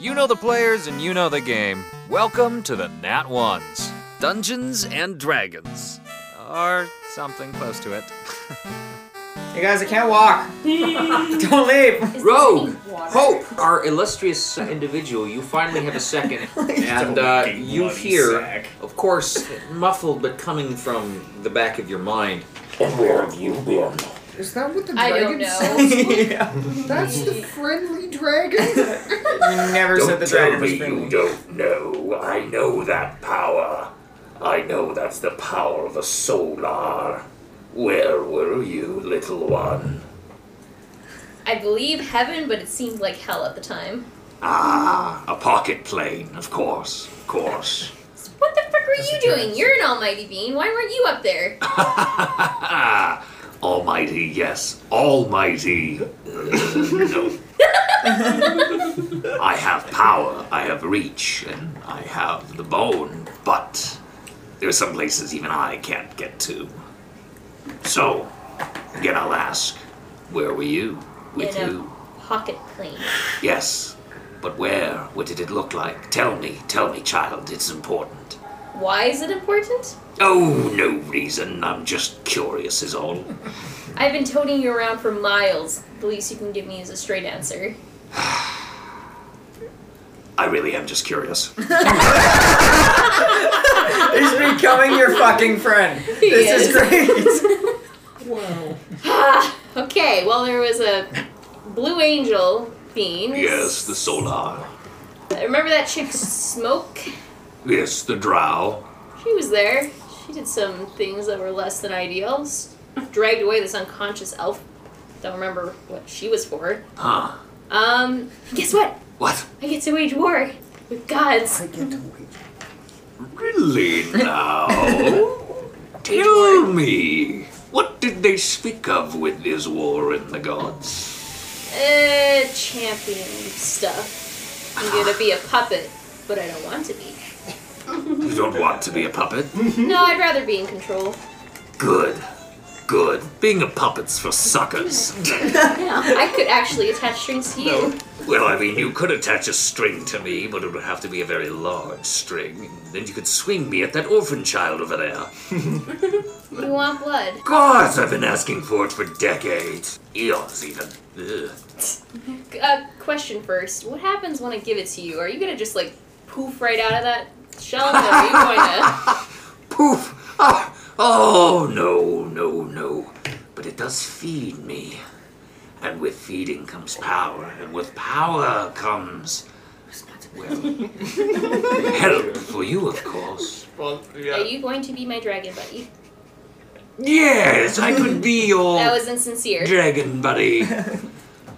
You know the players and you know the game. Welcome to the Nat Ones. Dungeons and Dragons. Or something close to it. Hey guys, I can't walk. Don't leave. Rogue, Hope, our illustrious individual, you finally have a second, and uh, you hear, of course, muffled but coming from the back of your mind. And where have you been? Is that what the I dragon don't know. says? yeah. That's the friendly dragon? You never said Don't the tell dragon was me you don't know. I know that power. I know that's the power of the solar. Where were you, little one? I believe heaven, but it seemed like hell at the time. Ah, a pocket plane, of course, of course. So what the frick were you doing? You're an almighty being. Why weren't you up there? Almighty, yes, Almighty. Uh, no. I have power, I have reach, and I have the bone, but there are some places even I can't get to. So, again, I'll ask, where were you? With In a who? pocket plane. Yes, but where? What did it look like? Tell me, tell me, child, it's important. Why is it important? Oh, no reason, I'm just curious, is all. I've been toting you around for miles. The least you can give me is a straight answer. I really am just curious. He's becoming your fucking friend. This is great. wow. Okay, well, there was a blue angel being. Yes, the solar. Remember that chick Smoke? Yes, the drow. She was there. She did some things that were less than ideal. Dragged away this unconscious elf. Don't remember what she was for. Huh. Um, guess what? What? I get to wage war with gods. I get to wait. Really now? Tell me, what did they speak of with this war in the gods? Uh, champion stuff. I'm gonna be a puppet, but I don't want to be. You don't want to be a puppet? No, I'd rather be in control. Good. Good. Being a puppet's for suckers. Yeah, I could actually attach strings to you. Well, I mean, you could attach a string to me, but it would have to be a very large string. and Then you could swing me at that orphan child over there. You want blood? Of course, I've been asking for it for decades. Eons, even. Ugh. Uh, question first. What happens when I give it to you? Are you gonna just like poof right out of that shell, or are you going to? Poof! Ah! Oh, no, no, no. But it does feed me. And with feeding comes power, and with power comes. Well, help for you, of course. Well, Are you going to be my dragon buddy? Yes, I could be your That was insincere. dragon buddy.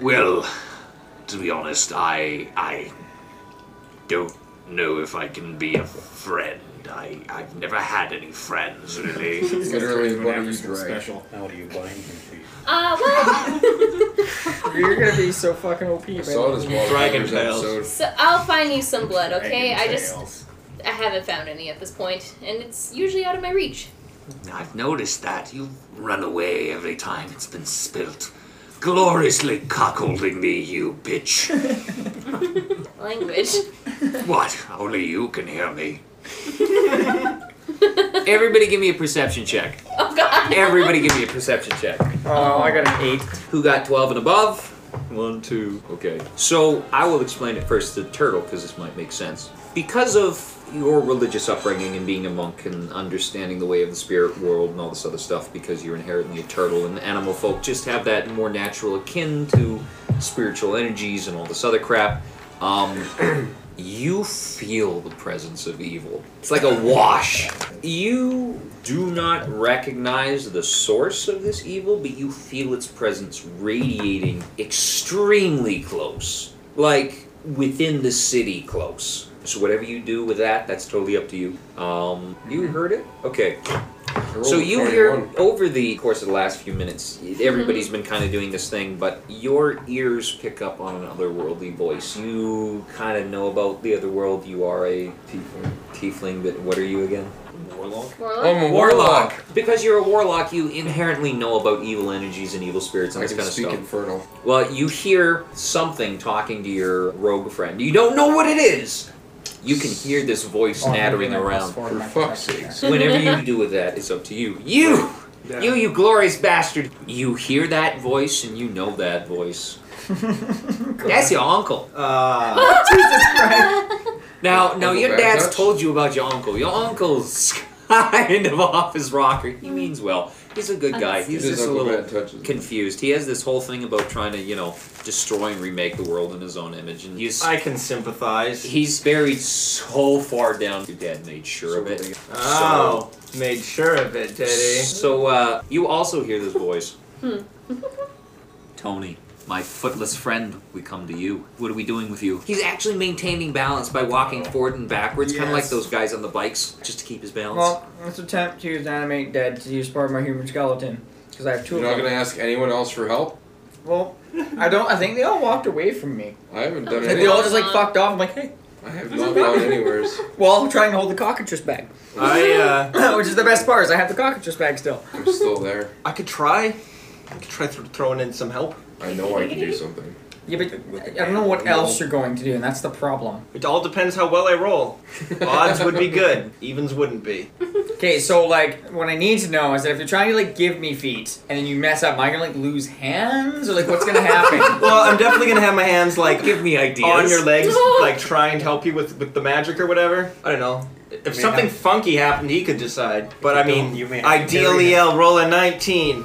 Well, to be honest, I I don't know if I can be a friend. I I've never had any friends really. Literally, what are you drag? special. How do you bind him to you? Uh, what? You're gonna be so fucking OP, I man. saw this Water Dragon Brothers tails. episode. so I'll find you some blood, okay? I just tails. I haven't found any at this point, and it's usually out of my reach. I've noticed that you run away every time it's been spilt. Gloriously cuckolding me, you bitch. Language. what? Only you can hear me. Everybody give me a perception check. Oh god. Everybody give me a perception check. Oh, I got an eight. Who got 12 and above? One, two. Okay. So I will explain it first to the Turtle because this might make sense. Because of your religious upbringing and being a monk and understanding the way of the spirit world and all this other stuff, because you're inherently a turtle and animal folk just have that more natural akin to spiritual energies and all this other crap. Um, you feel the presence of evil. It's like a wash. You do not recognize the source of this evil, but you feel its presence radiating extremely close. Like within the city close. So whatever you do with that, that's totally up to you. Um, you heard it? Okay. I So a you hear over the course of the last few minutes, everybody's mm-hmm. been kind of doing this thing, but your ears pick up on an otherworldly voice. You kind of know about the other world. You are a Tiefling. tiefling, but what are you again? warlock. Warlock? I'm a Warlock. Because you're a warlock, you inherently know about evil energies and evil spirits and I this can kind of speak stuff. infernal. Well, you hear something talking to your rogue friend. You don't know what it is. You can hear this voice Oh, nattering around. For fuck's perception sakes. there. Whenever you do with that, it's up to you. You! You, you glorious bastard! You hear that voice and you know that voice. That's your uncle. Uh, Jesus Christ. Now, now your dad's told you about your uncle. Your uncle's kind of off his rocker. He means well. He's a good guy. He's His just a Uncle little Bad touches me. confused. He has this whole thing about trying to, you know, destroy and remake the world in his own image, and he's I can sympathize. he's buried so far down. Your dad made sure of it. Oh, made sure of it, did he? So uh, you also hear this voice. Hmm. Tony, my footless friend, we come to you. What are we doing with you? He's actually maintaining balance by walking forward and backwards, kind of like Yes. those guys on the bikes, just to keep his balance. Well, let's attempt to use animate dead to use part of my human skeleton. Because I have 2 You're of not them. gonna ask anyone else for help? Well, I don't. I think they all walked away from me. I haven't done Like, anything. they all just like fucked off. I'm like, hey. I have not gone anywheres. Well, I'm trying to hold the cockatrice bag, I uh, which is the best part. Is I have the cockatrice bag still. I'm still there. I could try. I could try th- throwing in some help. I know I can do something. Yeah, but I don't know what else you're going to do, and that's the problem. It all depends how well I roll. Odds would be good. Evens wouldn't be. Okay, so like, what I need to know is that if you're trying to like give me feet, and then you mess up, am I gonna like lose hands, or like what's gonna happen? Well, I'm definitely gonna have my hands like Give me ideas. on your legs, like try and help you with with the magic or whatever. I don't know. If something have- funky happened, he could decide. But I mean, You may have ideally, carry I'll roll a 19.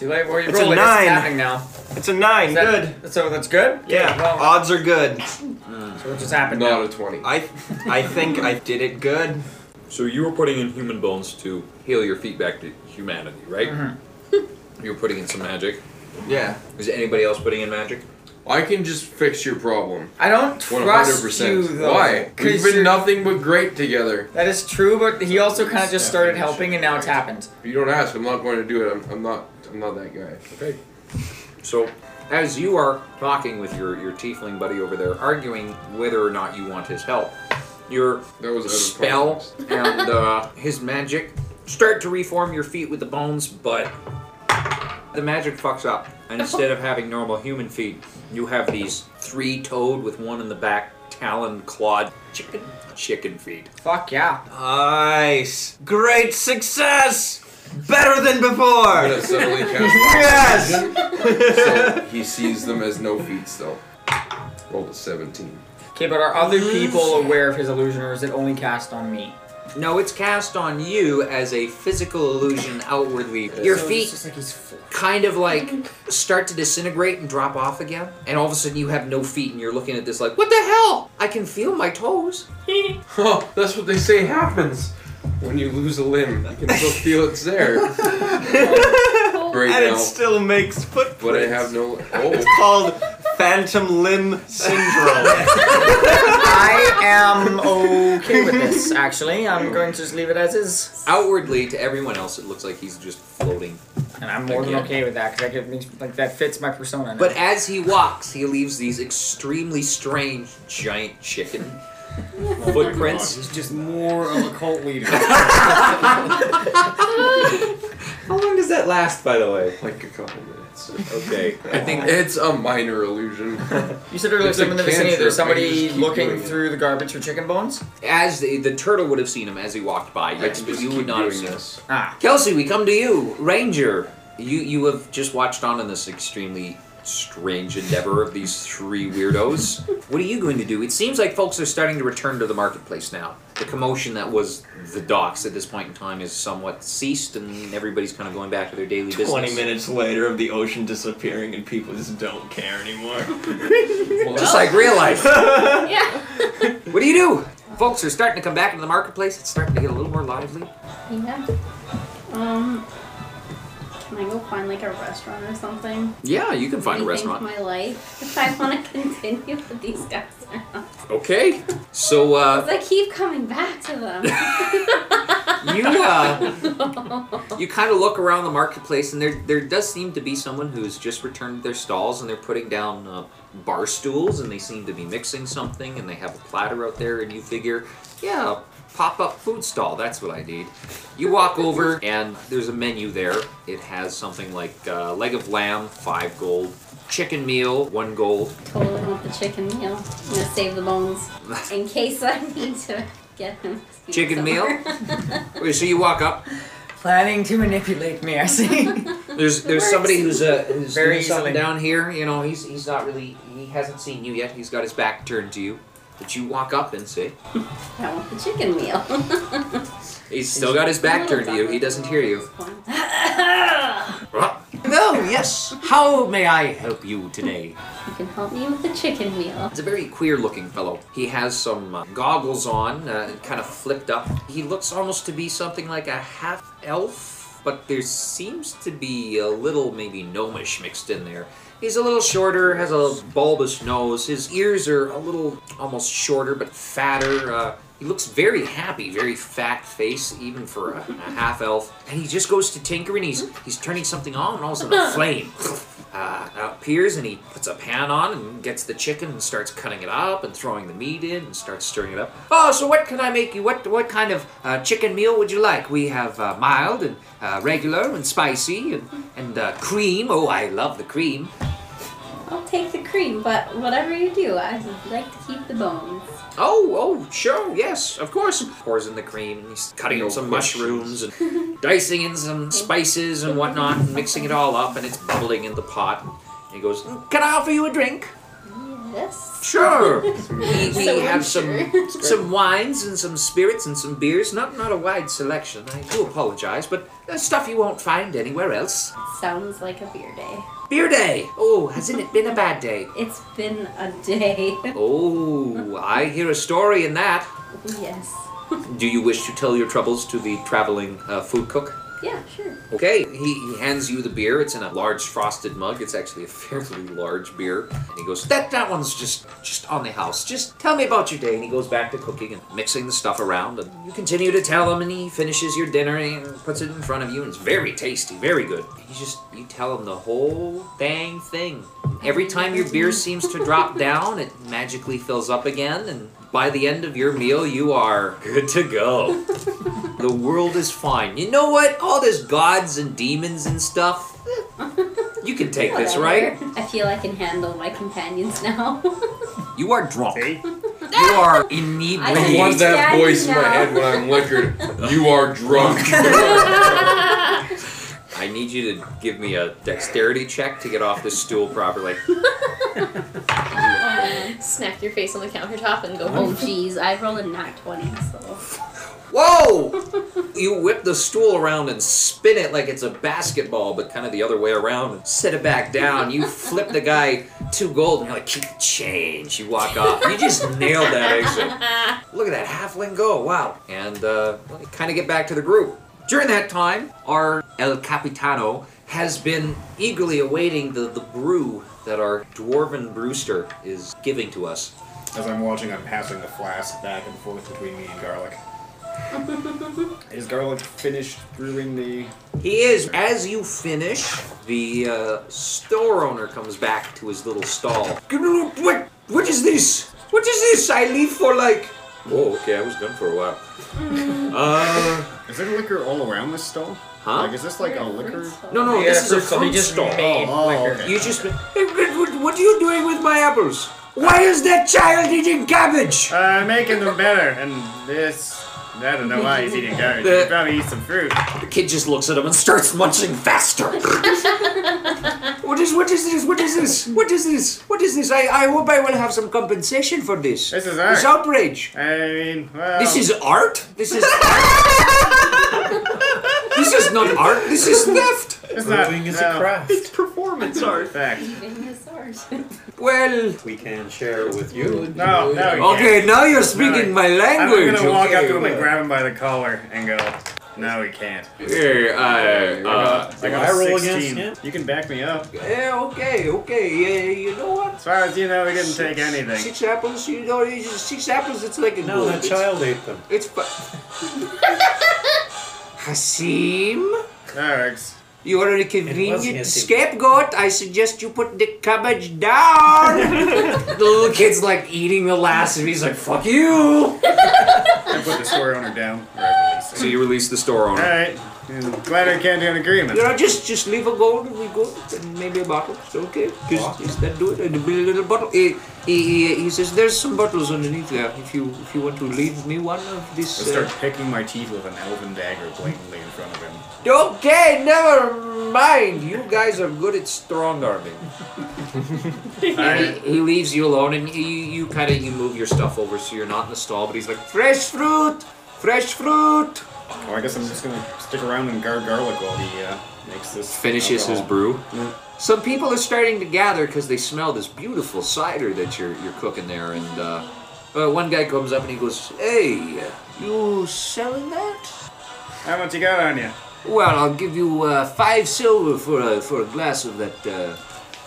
Too late. Where you It's a roll it, nine. It's happening now. It's a nine. That- good. So that's good. Okay, Yeah, Well, odds are good. so what just happened Not now? a 20. I I think I did it good. So you were putting in human bones to heal your feet back to humanity, right? Mhm. You were putting in some magic. Yeah. Is anybody else putting in magic? I can just fix your problem. I don't 100%. trust you though. Why? 'cause We've been you're- nothing but great together. That is true, but he also kind of just started helping, and now it's happened. If you don't ask, I'm not going to do it. I'm, I'm not. I'm not that guy. Okay. So, as you are talking with your, your tiefling buddy over there, arguing whether or not you want his help, your That was out of spell context. and uh, his magic start to reform your feet with the bones, but the magic fucks up. And instead of having normal human feet, you have these three toed with one in the back, talon clawed chicken chicken feet. Fuck yeah. Nice. Great success. Better than before. gonna suddenly cast Yes. so he sees them as no feet still. Rolled a 17. Okay, but are other people aware of his illusion, or is it only cast on me? No, it's cast on you as a physical illusion outwardly. Your So feet like kind of like start to disintegrate and drop off again, and all of a sudden you have no feet, and you're looking at this like, what the hell? I can feel my toes. Oh, that's what they say happens when you lose a limb. You can still feel it's there. Right and now, it still makes footprints. but I have no. Oh. It's Oh, called phantom limb syndrome. I am okay with this, actually. I'm going to just leave it as is. Outwardly, to everyone else, it looks like he's just floating. And I'm more than Again. okay with that, because that makes, like, that fits my persona now. But as he walks, he leaves these extremely strange giant chicken footprints. He's just more of a cult leader. How long does that last, by the way? like a couple minutes. Okay, I think It's a minor illusion. You said earlier It's a something in the vicinity. cantrip, There's I somebody just keep looking doing it. through the garbage for chicken bones. as the, the turtle would have seen him as he walked by, I yes, can but just you keep would not have doing seen him. this. Ah. Kelsey, we come to you, Ranger. You you have just watched on in this extremely strange endeavor of these three weirdos. What are you going to do? It seems like folks are starting to return to the marketplace now. The commotion that was the docks at this point in time is somewhat ceased, and everybody's kind of going back to their daily business. 20 minutes later of the ocean disappearing and people just don't care anymore. Just like real life. Yeah. What do you do? Folks are starting to come back into the marketplace. It's starting to get a little more lively. Yeah. Um. Can I go find like a restaurant or something? Yeah, you can find a restaurant. my life if I want to continue with these guys or not. Okay. So uh, I keep coming back to them. you uh, you kind of look around the marketplace, and there there does seem to be someone who's just returned to their stalls, and they're putting down uh, bar stools and they seem to be mixing something and they have a platter out there and you figure, yeah, pop up food stall, that's what I need. You walk over and there's a menu there. It has something like uh, leg of lamb, five gold, chicken meal, one gold. Totally want the chicken meal. I'm gonna save the bones in case I need to get him. to Chicken somewhere. Okay, so you walk up. Planning to manipulate me, I see. There's there's somebody who's uh who's Very doing something down here. You know, he's he's not really he hasn't seen you yet. He's got his back turned to you. But you walk up and say, I want the chicken meal. he's still got his back turned to you. He doesn't hear you. Oh, yes. How may I help you today? You can help me with the chicken meal. It's a very queer looking fellow. He has some uh, goggles on, uh, kind of flipped up. He looks almost to be something like a half elf, but there seems to be a little maybe gnomish mixed in there. He's a little shorter, has a bulbous nose. His ears are a little almost shorter but fatter. Uh, he looks very happy, very fat face, even for a, a half elf. And he just goes to tinker and he's he's turning something on, and all of a sudden a flame uh, appears and he puts a pan on and gets the chicken and starts cutting it up and throwing the meat in and starts stirring it up. Oh, so what can I make you? What what kind of uh, chicken meal would you like? We have uh, mild and uh, regular and spicy and and uh, cream. Oh, I love the cream. I'll take the cream, but whatever you do, I'd like to keep the bones. Oh, oh, sure, yes, of course. Pours in the cream and he's cutting No in some mushrooms and dicing in some spices and whatnot and mixing it all up and it's bubbling in the pot. And he goes, "Mm, Can I offer you a drink? Yes. Sure. we we So have some unsure. some wines and some spirits and some beers. Not not a wide selection. I do apologize, but uh, stuff you won't find anywhere else. Sounds like a beer day. Beer day. Oh, hasn't it been a bad day? It's been a day. Oh, I hear a story in that. yes. Do you wish to tell your troubles to the traveling uh, food cook? Yeah, sure. Okay, he, he hands you the beer. It's in a large frosted mug. It's actually a fairly large beer. And he goes, "That that one's just just on the house. Just tell me about your day." And he goes back to cooking and mixing the stuff around. And you continue to tell him, and he finishes your dinner and puts it in front of you. And it's very tasty, very good. You just you tell him the whole dang thing. Every time your beer seems to drop down, it magically fills up again. And by the end of your meal, you are good to go. The world is fine. You know what? All this gods and demons and stuff. You can take this, right? I feel I can handle my companions now. You are drunk. See? You are I inebriated. I want that Yeah, voice in my head when I'm liquored. You are drunk. I need you to give me a dexterity check to get off this stool properly. Smack your face on the countertop and go oh home. jeez, I rolled a nat 20, so. Whoa! You whip the stool around and spin it like it's a basketball, but kind of the other way around and set it back down. You flip the guy two gold and you're like, keep the change. You walk off. You just nailed that exit. Look at that halfling go. Wow. And uh, kind of get back to the group. During that time, our El Capitano has been eagerly awaiting the, the brew that our dwarven brewster is giving to us. As I'm watching, I'm passing the flask back and forth between me and Garlic. Is Garlic finished brewing the. He is. As you finish, the uh, store owner comes back to his little stall. What? What is this? What is this? I leave for like. Oh, okay. I was done for a while. Uh, Is there liquor all around this stall? huh? Like, is this like a liquor. No, no. Yeah, this is a so fruit just stall. made Oh, liquor. okay. You just. Hey, what, what- what are you doing with my apples? Why is that child eating cabbage? Uh, making them better, and this. I don't know why he's eating garbage. The- He probably eats some fruit. The kid just looks at him and starts munching faster. what is what is this? What is this? What is this? What is this? I, I hope I will have some compensation for this. This is art. This art. outrage. I mean, well. This is art? This is art? this is not art, this is theft. It's not. Brewing is no, a craft. It's performance art. Fact. Eating his sword. Well, We can share with you. No, no, you okay, now you're No, speaking my language. I'm language. gonna walk up okay. to him and grab him by the collar and go, no, we can't. Here, uh, uh, I got I a roll 16. against him? You can back me up. yeah, okay, okay, yeah, you know what? As far as you know, we didn't take anything. Six apples, you know, you just- six apples, it's like a No, gold. that It's- child ate them. It's fu- Hasim? That works. You are a convenient scapegoat. I suggest you put the cabbage down. the little kid's like eating the last of it. He's like, fuck you. I put the store owner down. Or So you release the store owner. Alright. Glad I can't do an agreement. You know, just just leave a gold and we go and maybe a bottle. It's okay. Just, just that do it. And a little bottle. He, he, he, he says there's some bottles underneath there. If you if you want to leave me one of I this. start Uh, picking my teeth with an elven dagger blatantly in front of him. okay, never mind. You guys are good at strong arming. He, he leaves you alone, and you, you kind of you move your stuff over so you're not in the stall. But he's like, Fresh fruit, fresh fruit. Well, I guess I'm just gonna stick around and guard garlic while he uh, makes this. finishes his alcohol. brew. Some people are starting to gather because they smell this beautiful cider that you're you're cooking there, and uh, uh, one guy comes up and he goes, "Hey, you selling that?" How much you got on you? Well, I'll give you uh, five silver for a for a glass of that. Uh,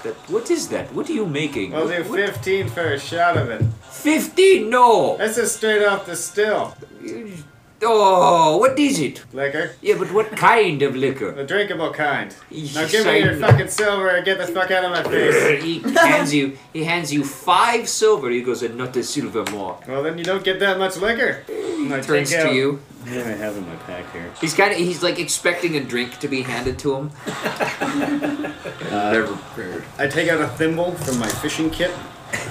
that what is that? What are you making? I'll do What- 15 for a shot of it. Fifteen? No. That's just straight off the still. Oh, what is it? Liquor. Yeah, but what kind of liquor? The drinkable kind. Now give me your fucking silver and get the fuck out of my face. he hands you he hands you five silver. He goes, and not a silver more. Well, then you don't get that much liquor. And I Turns to out- you. Yeah, I have in my pack here. He's kind of he's like expecting a drink to be handed to him. Uh, Never prepared. I take out a thimble from my fishing kit,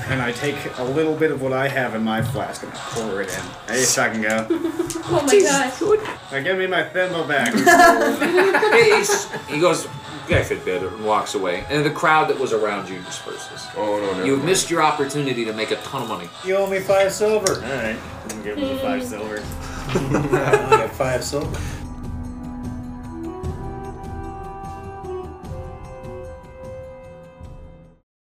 and I take a little bit of what I have in my flask and I pour it in. There you fucking go. Oh my gosh. Now give me my thimble back. He's- he goes, "Yeah, fit better," and walks away. And the crowd that was around you disperses. Oh no, no. You've missed your opportunity to make a ton of money. You owe me five silver. Alright, I'm gonna give him the five hmm. silver. I got five silver.